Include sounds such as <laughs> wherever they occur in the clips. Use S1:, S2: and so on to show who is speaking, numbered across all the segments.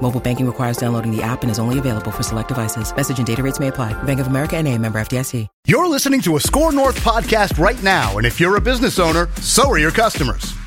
S1: Mobile banking requires downloading the app and is only available for select devices. Message and data rates may apply. Bank of America and a member FDIC.
S2: You're listening to a Score North podcast right now, and if you're a business owner, so are your customers.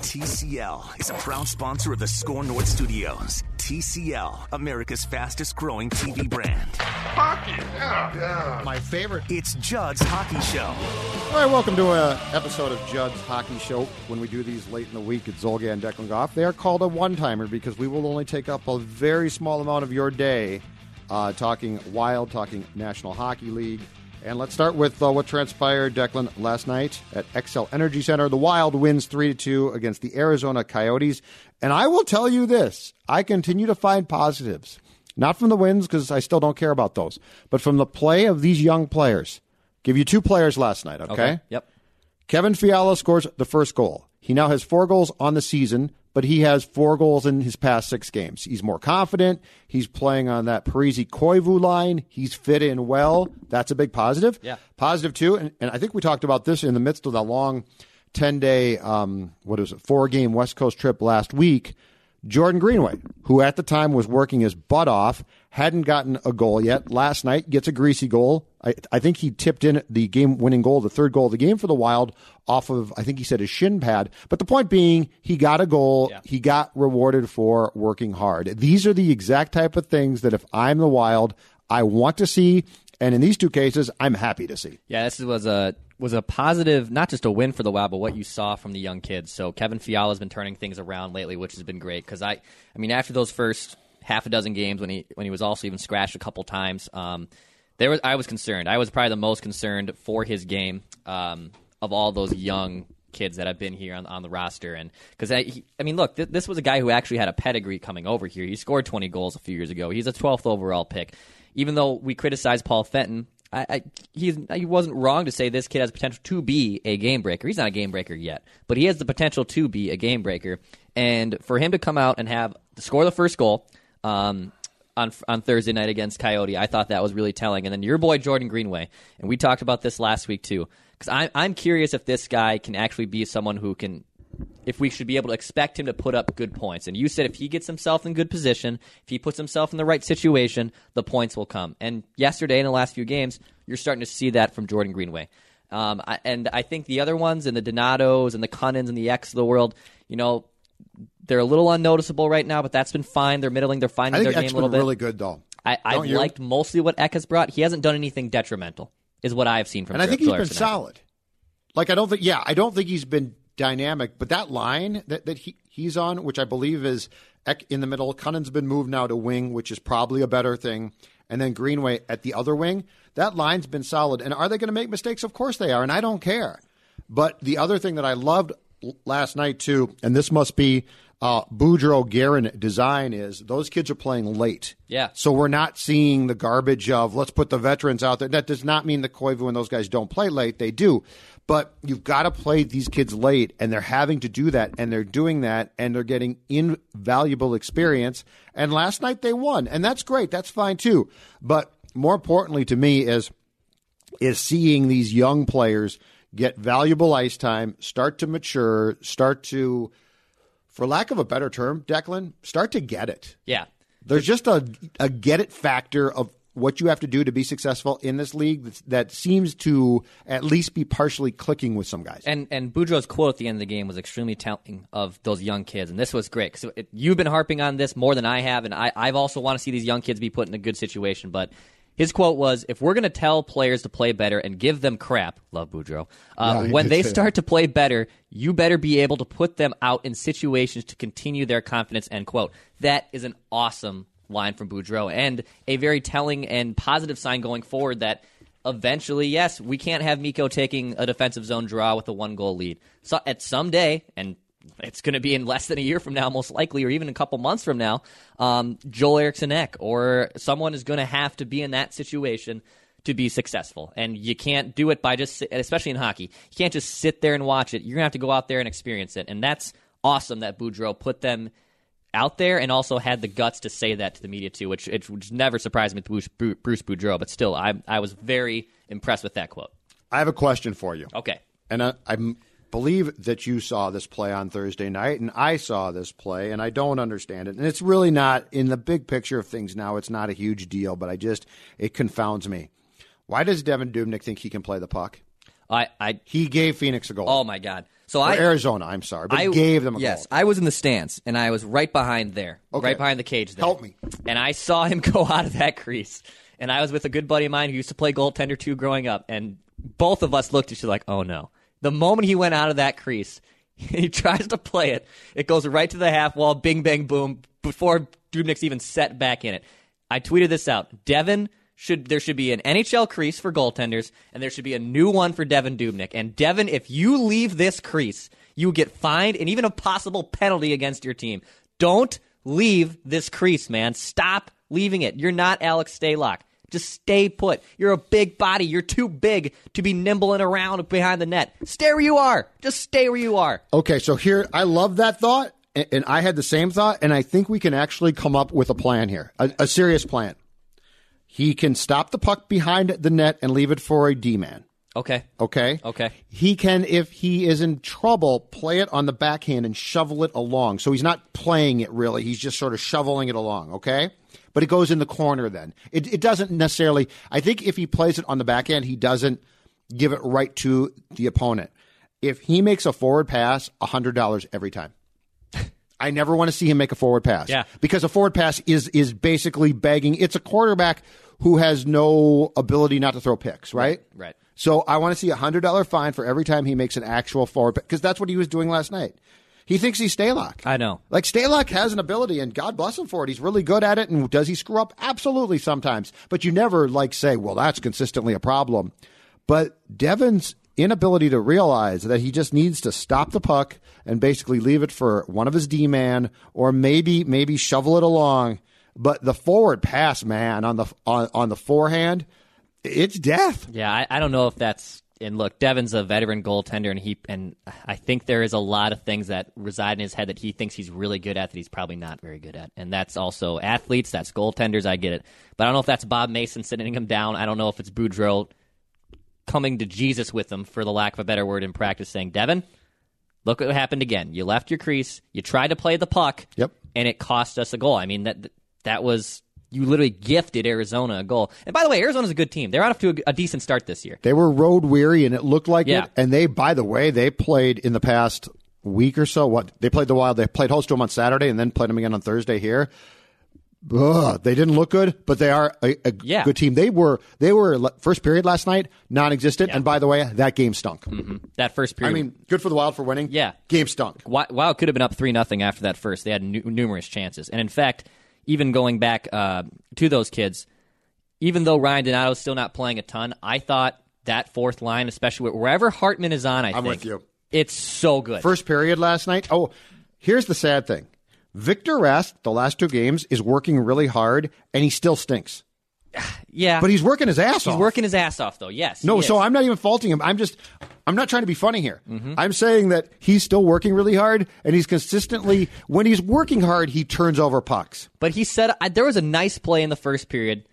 S3: TCL is a proud sponsor of the Score North Studios. TCL, America's fastest growing TV brand.
S4: Hockey, yeah, yeah.
S5: My favorite.
S3: It's Judd's Hockey Show.
S5: All right, welcome to an episode of Judd's Hockey Show. When we do these late in the week at Zulgad and Declan Goff, they are called a one-timer because we will only take up a very small amount of your day uh, talking Wild, talking National Hockey League. And let's start with uh, what transpired, Declan, last night at Xcel Energy Center. The Wild wins 3 2 against the Arizona Coyotes. And I will tell you this I continue to find positives. Not from the wins, because I still don't care about those, but from the play of these young players. Give you two players last night, okay?
S6: Yep.
S5: Kevin Fiala scores the first goal. He now has four goals on the season, but he has four goals in his past six games. He's more confident. He's playing on that Parise Koivu line. He's fit in well. That's a big positive.
S6: Yeah.
S5: Positive too, and, and I think we talked about this in the midst of that long ten day, um, what is it, four game West Coast trip last week. Jordan Greenway, who at the time was working his butt off, hadn't gotten a goal yet. Last night gets a greasy goal. I, I think he tipped in the game winning goal, the third goal of the game for the Wild off of, I think he said his shin pad. But the point being, he got a goal.
S6: Yeah.
S5: He got rewarded for working hard. These are the exact type of things that if I'm the Wild, I want to see. And in these two cases, I'm happy to see.
S6: Yeah, this was a was a positive, not just a win for the Wild, but what you saw from the young kids. So Kevin Fiala has been turning things around lately, which has been great. Because I, I mean, after those first half a dozen games when he when he was also even scratched a couple times, um, there was I was concerned. I was probably the most concerned for his game um, of all those young kids that have been here on, on the roster. And because I, he- I mean, look, th- this was a guy who actually had a pedigree coming over here. He scored 20 goals a few years ago. He's a 12th overall pick. Even though we criticized Paul Fenton, I, I, he's, he wasn't wrong to say this kid has potential to be a game breaker. He's not a game breaker yet, but he has the potential to be a game breaker. And for him to come out and have to score the first goal um, on on Thursday night against Coyote, I thought that was really telling. And then your boy Jordan Greenway, and we talked about this last week too, because I'm I'm curious if this guy can actually be someone who can if we should be able to expect him to put up good points. And you said if he gets himself in good position, if he puts himself in the right situation, the points will come. And yesterday, in the last few games, you're starting to see that from Jordan Greenway. Um, I, and I think the other ones, and the Donatos and the Kunins and the Eks of the world, you know, they're a little unnoticeable right now, but that's been fine. They're middling. They're finding their game a little
S5: been
S6: bit.
S5: really good though.
S6: I, I've
S5: you?
S6: liked mostly what Ek has brought. He hasn't done anything detrimental, is what I've seen from.
S5: and I think he's been
S6: Larson.
S5: solid. Like I don't think, yeah, I don't think he's been dynamic, but that line that, that he, he's on, which I believe is Ek in the middle, Kunin's been moved now to wing, which is probably a better thing, and then Greenway at the other wing. That line's been solid. And are they going to make mistakes? Of course they are, and I don't care. But the other thing that I loved last night too, and this must be uh, Boudreau Guerin design is those kids are playing late.
S6: Yeah.
S5: So we're not seeing the garbage of let's put the veterans out there. That does not mean the Koivu and those guys don't play late. They do. But you've got to play these kids late, and they're having to do that, and they're doing that, and they're getting invaluable experience. And last night they won, and that's great. That's fine too. But more importantly to me is is seeing these young players get valuable ice time, start to mature, start to, for lack of a better term, Declan, start to get it.
S6: Yeah,
S5: There's just a a get it factor of what you have to do to be successful in this league that, that seems to at least be partially clicking with some guys.
S6: And and Boudreau's quote at the end of the game was extremely telling of those young kids, and this was great because you've been harping on this more than I have, and I I've also want to see these young kids be put in a good situation. But His quote was, "If we're going to tell players to play better and give them crap, love Boudreau, uh,
S5: Yeah,
S6: when they
S5: say
S6: start to play better, you better be able to put them out in situations to continue their confidence." End quote. That is an awesome line from Boudreau and a very telling and positive sign going forward that eventually, yes, we can't have Mikko taking a defensive zone draw with a one goal lead. So at some day, and it's going to be in less than a year from now, most likely, or even a couple months from now, um, Joel Eriksson Ek or someone is going to have to be in that situation to be successful. And you can't do it by just, especially in hockey, you can't just sit there and watch it. You're going to have to go out there and experience it. And that's awesome that Boudreau put them out there and also had the guts to say that to the media too, which, it, which never surprised me with Bruce, Bruce Boudreau. But still, I, I was very impressed with that quote.
S5: I have a question for you.
S6: Okay.
S5: And I, I m- believe that you saw this play on Thursday night, and I saw this play, and I don't understand it. And it's really not, in the big picture of things now, it's not a huge deal, but I just, it confounds me. Why does Devan Dubnyk think he can play the puck?
S6: I, I
S5: He gave Phoenix a goal.
S6: oh my god. So
S5: Or
S6: I
S5: Arizona, I'm sorry, but
S6: I
S5: gave them a
S6: yes,
S5: goal.
S6: I was in the stands and I was right behind there,
S5: Okay.
S6: right behind the cage. There.
S5: Help me.
S6: And I saw him <laughs> go out of that crease, and I was with a good buddy of mine who used to play goaltender too growing up, and both of us looked at each other like, "Oh no!" The moment he went out of that crease, <laughs> he tries to play it. It goes right to the half wall, bing bang boom, before Dubnyk's even set back in it. I tweeted this out. Devan should there should be an NHL crease for goaltenders, and there should be a new one for Devan Dubnyk. And Devan, if you leave this crease, you get fined and even a possible penalty against your team. Don't leave this crease, man. Stop leaving it. You're not Alex Stalock. Just stay put. You're a big body. You're too big to be nimbling around behind the net. Stay where you are. Just stay where you are.
S5: Okay, so here, I love that thought, and, and I had the same thought, and I think we can actually come up with a plan here, a, a serious plan. He can stop the puck behind the net and leave it for a D man.
S6: Okay.
S5: Okay.
S6: Okay.
S5: He can, if he is in trouble, play it on the backhand and shovel it along. So he's not playing it really. He's just sort of shoveling it along. Okay. But it goes in the corner then. It, it doesn't necessarily, I think if he plays it on the back end, he doesn't give it right to the opponent. If he makes a forward pass, $100 every time. <laughs> I never want to see him make a forward pass.
S6: Yeah.
S5: Because a forward pass is is basically begging. It's a quarterback who has no ability not to throw picks, right?
S6: Right.
S5: So I want to see a hundred dollar fine for every time he makes an actual forward because that's what he was doing last night. He thinks he's Stalock.
S6: I know.
S5: Like Stalock has an ability, and God bless him for it. He's really good at it. And does he screw up? Absolutely, sometimes. But you never like say, "Well, that's consistently a problem." But Devan's inability to realize that he just needs to stop the puck and basically leave it for one of his D man, or maybe maybe shovel it along. But the forward pass, man, on the on, on the forehand, it's death.
S6: Yeah, I, I don't know if that's. And look, Devan's a veteran goaltender, and he and I think there is a lot of things that reside in his head that he thinks he's really good at that he's probably not very good at, and that's also athletes, that's goaltenders. I get it, but I don't know if that's Bob Mason sitting him down. I don't know if it's Boudreau coming to Jesus with him, for the lack of a better word, in practice, saying, "Devan, look what happened again. You left your crease. You tried to play the puck.
S5: Yep.
S6: and it cost us a goal. I mean that that was." You literally gifted Arizona a goal. And by the way, Arizona's a good team. They're off to a, a decent start this year.
S5: They were road weary, and it looked like
S6: Yeah.
S5: it. And they, by the way, they played in the past week or so. What they played the Wild, they played host to them on Saturday, and then played them again on Thursday here. Ugh, they didn't look good, but they are a, a
S6: Yeah.
S5: good team. They were they were first period last night non-existent, and by the way, that game stunk. Mm-hmm.
S6: That first period, I
S5: mean, good for the Wild for winning.
S6: Yeah.
S5: game stunk.
S6: Wi- Wild could have been up three nothing after that first. They had nu- numerous chances, and in fact, even going back uh, to those kids, even though Ryan Donato is still not playing a ton, I thought that fourth line, especially wherever Hartman is on, I
S5: I'm
S6: think
S5: with you.
S6: it's so good.
S5: First period last night. Oh, here's the sad thing: Victor Rask, the last two games, is working really hard, and he still stinks. <sighs>
S6: yeah,
S5: But he's working his ass
S6: he's
S5: off.
S6: working his ass off, though. Yes,
S5: No, so. I'm not even faulting him. I'm just, I'm not trying to be funny here.
S6: Mm-hmm.
S5: I'm saying that he's still working really hard, and he's consistently, when he's working hard, he turns over pucks.
S6: But he said I, there was a nice play in the first period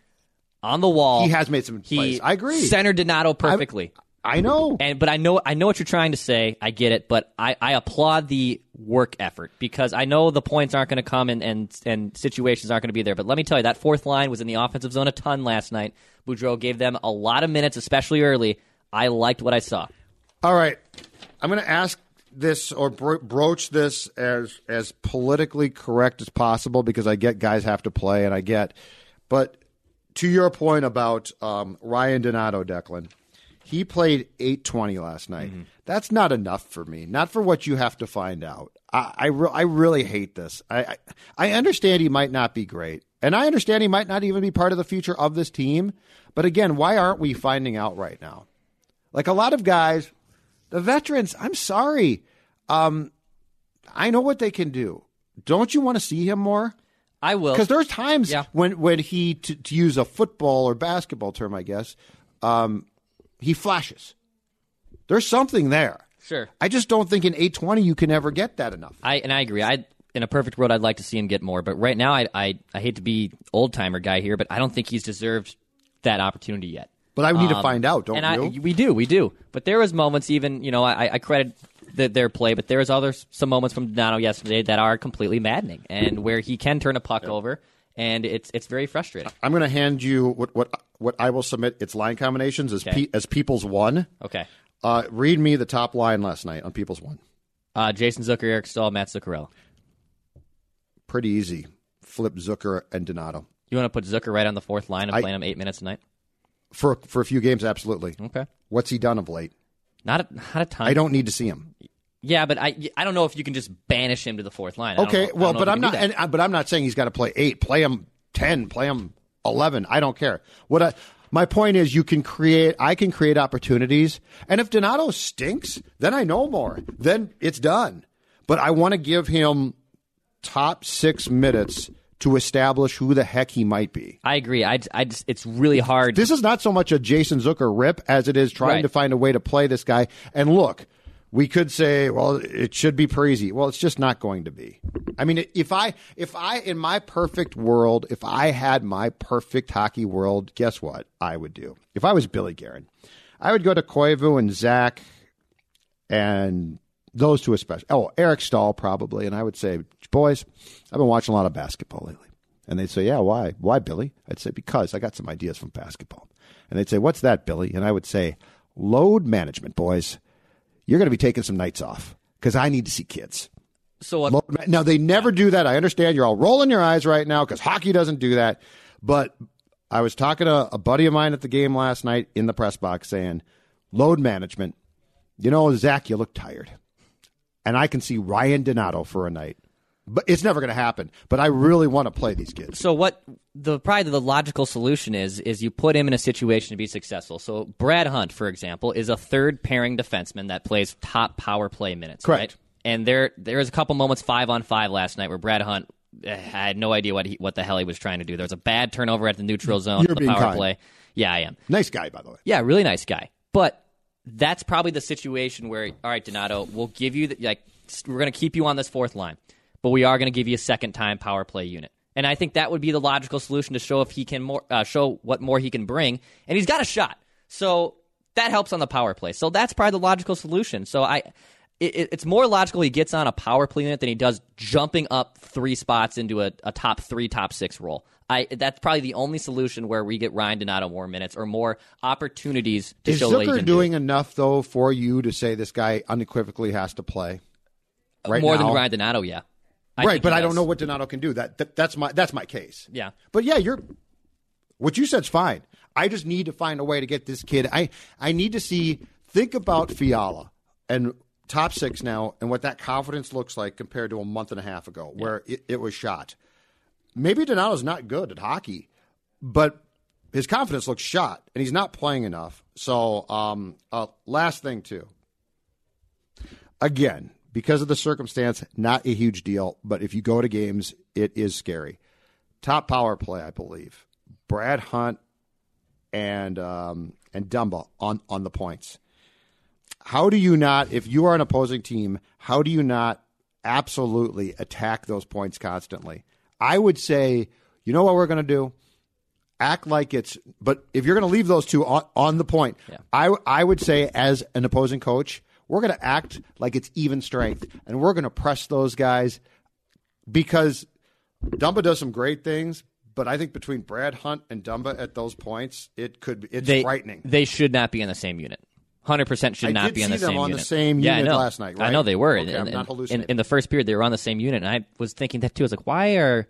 S6: on the wall.
S5: He has made some
S6: He
S5: plays. I agree.
S6: Centered Donato perfectly.
S5: I know.
S6: And but I know I know what you're trying to say. I get it, but I, I applaud the work effort because I know the points aren't going to come and, and and situations aren't going to be there. But let me tell you, that fourth line was in the offensive zone a ton last night. Boudreau gave them a lot of minutes, especially early. I liked what I saw.
S5: All right, I'm going to ask this or bro- broach this as as politically correct as possible because I get guys have to play, and I get, but to your point about um, Ryan Donato, Declan, he played 820 last night.
S6: Mm-hmm.
S5: That's not enough for me. Not for what you have to find out. I I, re- I really hate this. I, I I understand he might not be great, and I understand he might not even be part of the future of this team. But again, why aren't we finding out right now? Like a lot of guys, the veterans. I'm sorry. Um, I know what they can do. Don't you want to see him more?
S6: I will.
S5: Because there's times
S6: Yeah.
S5: when when he to, to use a football or basketball term, I guess, um, he flashes. There's something there.
S6: Sure.
S5: I just don't think in 820 you can ever get that enough.
S6: I and I agree. I in a perfect world, I'd like to see him get more, but right now, I I, I hate to be old timer guy here, but I don't think he's deserved that opportunity yet.
S5: But I need to
S6: Um,
S5: find out, don't
S6: and
S5: you?
S6: I, we do, we do. But there was moments, even you know, I, I credit the, their play, but there was other some moments from Donato yesterday that are completely maddening, and where he can turn a puck over, and it's it's very frustrating.
S5: I'm going to hand you what what what I will submit. Its line combinations as
S6: Okay.
S5: pe- as People's one.
S6: Okay,
S5: Uh, read me the top line last night on People's one.
S6: uh, Jason Zucker, Eric Staal, Matt Zuccarello.
S5: Pretty easy. Flip Zucker and Donato
S6: You want to put Zucker right on the fourth line and
S5: I-
S6: playing him eight minutes a night?
S5: for for a few games. Absolutely.
S6: Okay,
S5: What's he done of late?
S6: not a, not a ton.
S5: I don't need to see him.
S6: Yeah, but I I don't know if you can just banish him to the fourth line.
S5: Okay,
S6: know-
S5: well, but I'm not.
S6: can do that.
S5: And, uh, but I'm not saying he's got to play eight. Play him ten. Play him eleven. I don't care. What I, my point is, you can create. I can create opportunities. And if Donato stinks, then I know more. Then it's done. But I want to give him top six minutes to establish who the heck he might be.
S6: I agree. I, I just, it's really hard.
S5: This is not so much a Jason Zucker rip as it is trying
S6: Right.
S5: to find a way to play this guy. And look, we could say, well, it should be Parise. Well, it's just not going to be. I mean, if I, if I, in my perfect world, if I had my perfect hockey world, guess what I would do? If I was Billy Guerin, I would go to Koivu and Zach and those two especially. Oh, Eric Staal probably. And I would say, boys, I've been watching a lot of basketball lately. And they'd say, yeah, why? Why, Billy? I'd say, because I got some ideas from basketball. And they'd say, what's that, Billy? And I would say, load management, boys. You're going to be taking some nights off because I need to see kids.
S6: so what?
S5: Now, they never do that. I understand you're all rolling your eyes right now because hockey doesn't do that. But I was talking to a buddy of mine at the game last night in the press box saying, load management. You know, Zach, you look tired. And I can see Ryan Donato for a night. But it's never going to happen. But I really want to play these kids.
S6: So what the probably the logical solution is is you put him in a situation to be successful. So Brad Hunt, for example, is a third pairing defenseman that plays top power play minutes.
S5: Correct.
S6: Right? And there there was a couple moments five on five last night where Brad Hunt eh, I had no idea what he, what the hell he was trying to do. There was a bad turnover at the neutral zone.
S5: You're
S6: the power
S5: kind.
S6: play. Yeah, I am.
S5: Nice guy, by the way.
S6: Yeah, really nice guy. But that's probably the situation where, all right, Donato, we'll give you the, like we're going to keep you on this fourth line, but we are going to give you a second time power play unit. And I think that would be the logical solution to show if he can more uh, show what more he can bring. And he's got a shot, so that helps on the power play. So that's probably the logical solution. So I. It, it's more logical he gets on a power play unit than he does jumping up three spots into a, a top three, top six role. I that's probably the only solution where we get Ryan Donato more minutes or more opportunities to
S5: Is
S6: show he
S5: Zucker doing
S6: do.
S5: enough, though, for you to say this guy unequivocally has to play? Right
S6: more
S5: now?
S6: than Ryan Donato. Yeah, I
S5: right, but I don't know what Donato can do. That, that that's my that's my case.
S6: Yeah.
S5: But yeah, you're what you said's fine. I just need to find a way to get this kid. I I need to see. Think about Fiala and top six now, and what that confidence looks like compared to a month and a half ago, where it, it was shot. Maybe Donato's not good at hockey, but his confidence looks shot, and he's not playing enough. So, um, uh, last thing too. Again, because of the circumstance, not a huge deal. But if you go to games, it is scary. Top power play, I believe. Brad Hunt and um, and Dumba on on the points. How do you not, if you are an opposing team, how do you not absolutely attack those points constantly? I would say, you know what we're going to do? Act like it's, but if you're going to leave those two on, on the point, I, I would say, as an opposing coach, we're going to act like it's even strength and we're going to press those guys because Dumba does some great things, but I think between Brad Hunt and Dumba at those points, it could be, it's
S6: They
S5: frightening.
S6: they should not be in the same unit. Hundred percent should
S5: I
S6: not be in
S5: see
S6: the
S5: them
S6: same
S5: on the
S6: unit.
S5: same
S6: yeah, I
S5: unit
S6: know.
S5: last night,
S6: I know they were.
S5: Okay,
S6: in,
S5: I'm not hallucinating.
S6: in, in the first period, they were on the same unit, and I was thinking that too. I was like, why are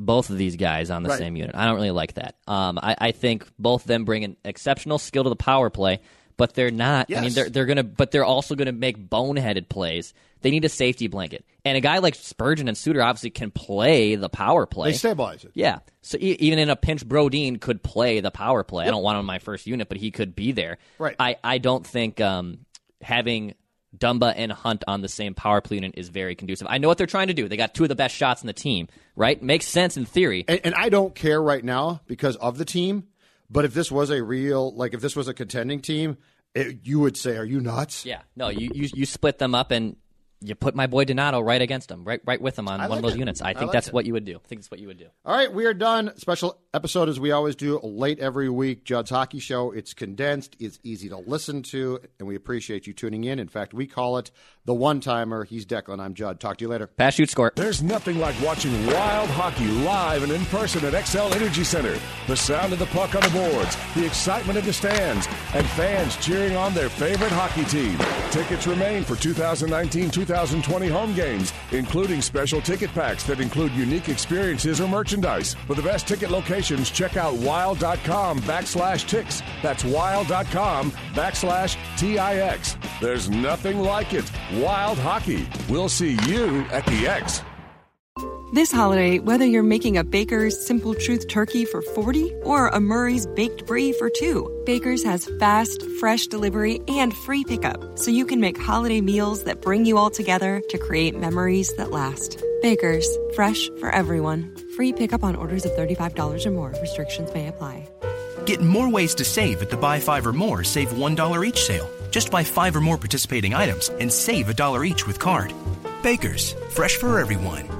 S6: both of these guys on the
S5: Right.
S6: same unit. I don't really like that. Um, I, I think both of them bring an exceptional skill to the power play, but they're not. I mean, they're they're gonna, but they're also gonna make boneheaded plays. They need a safety blanket, and a guy like Spurgeon and Suter obviously can play the power play.
S5: They stabilize it.
S6: Yeah. So e- even in a pinch, Brodin could play the power play. I don't want him on my first unit, but he could be there.
S5: Right.
S6: I, I don't think um, having Dumba and Hunt on the same power play unit is very conducive. I know what they're trying to do. They got two of the best shots in the team, right? Makes sense in theory.
S5: And, and I don't care right now because of the team. But if this was a real, like if this was a contending team, it, you would say, "Are you nuts?"
S6: Yeah. No, you, you you split them up and you put my boy Donato right against him, right right with him on
S5: I
S6: one
S5: like
S6: of those
S5: it.
S6: units. I
S5: I
S6: think
S5: like
S6: that's
S5: it.
S6: what you would do. I think that's what you would do.
S5: All right, we are done. Special episode as we always do, late every week. Judd's Hockey Show. It's condensed. It's easy to listen to, and we appreciate you tuning in. In fact, we call it the one timer. He's Declan. I'm Judd. Talk to you later.
S6: Pass, shoot, score.
S7: There's nothing like watching wild hockey live and in person at Xcel Energy Center. The sound of the puck on the boards, the excitement of the stands, and fans cheering on their favorite hockey team. Tickets remain for 2019-2020 home games, including special ticket packs that include unique experiences or merchandise. For the best ticket check out wild.com backslash ticks. That's wild.com backslash T-I-X. There's nothing like it. Wild hockey. We'll see you at the X.
S8: This holiday, whether you're making a Baker's Simple Truth turkey for 40 or a Murray's Baked Brie for 2, Baker's has fast, fresh delivery and free pickup, so you can make holiday meals that bring you all together to create memories that last. Baker's, fresh for everyone. Free pickup on orders of $35 or more. Restrictions may apply.
S9: Get more ways to save at the Buy Five or More Save $1 each sale. Just buy five or more participating items and save a dollar each with card. Baker's, fresh for everyone.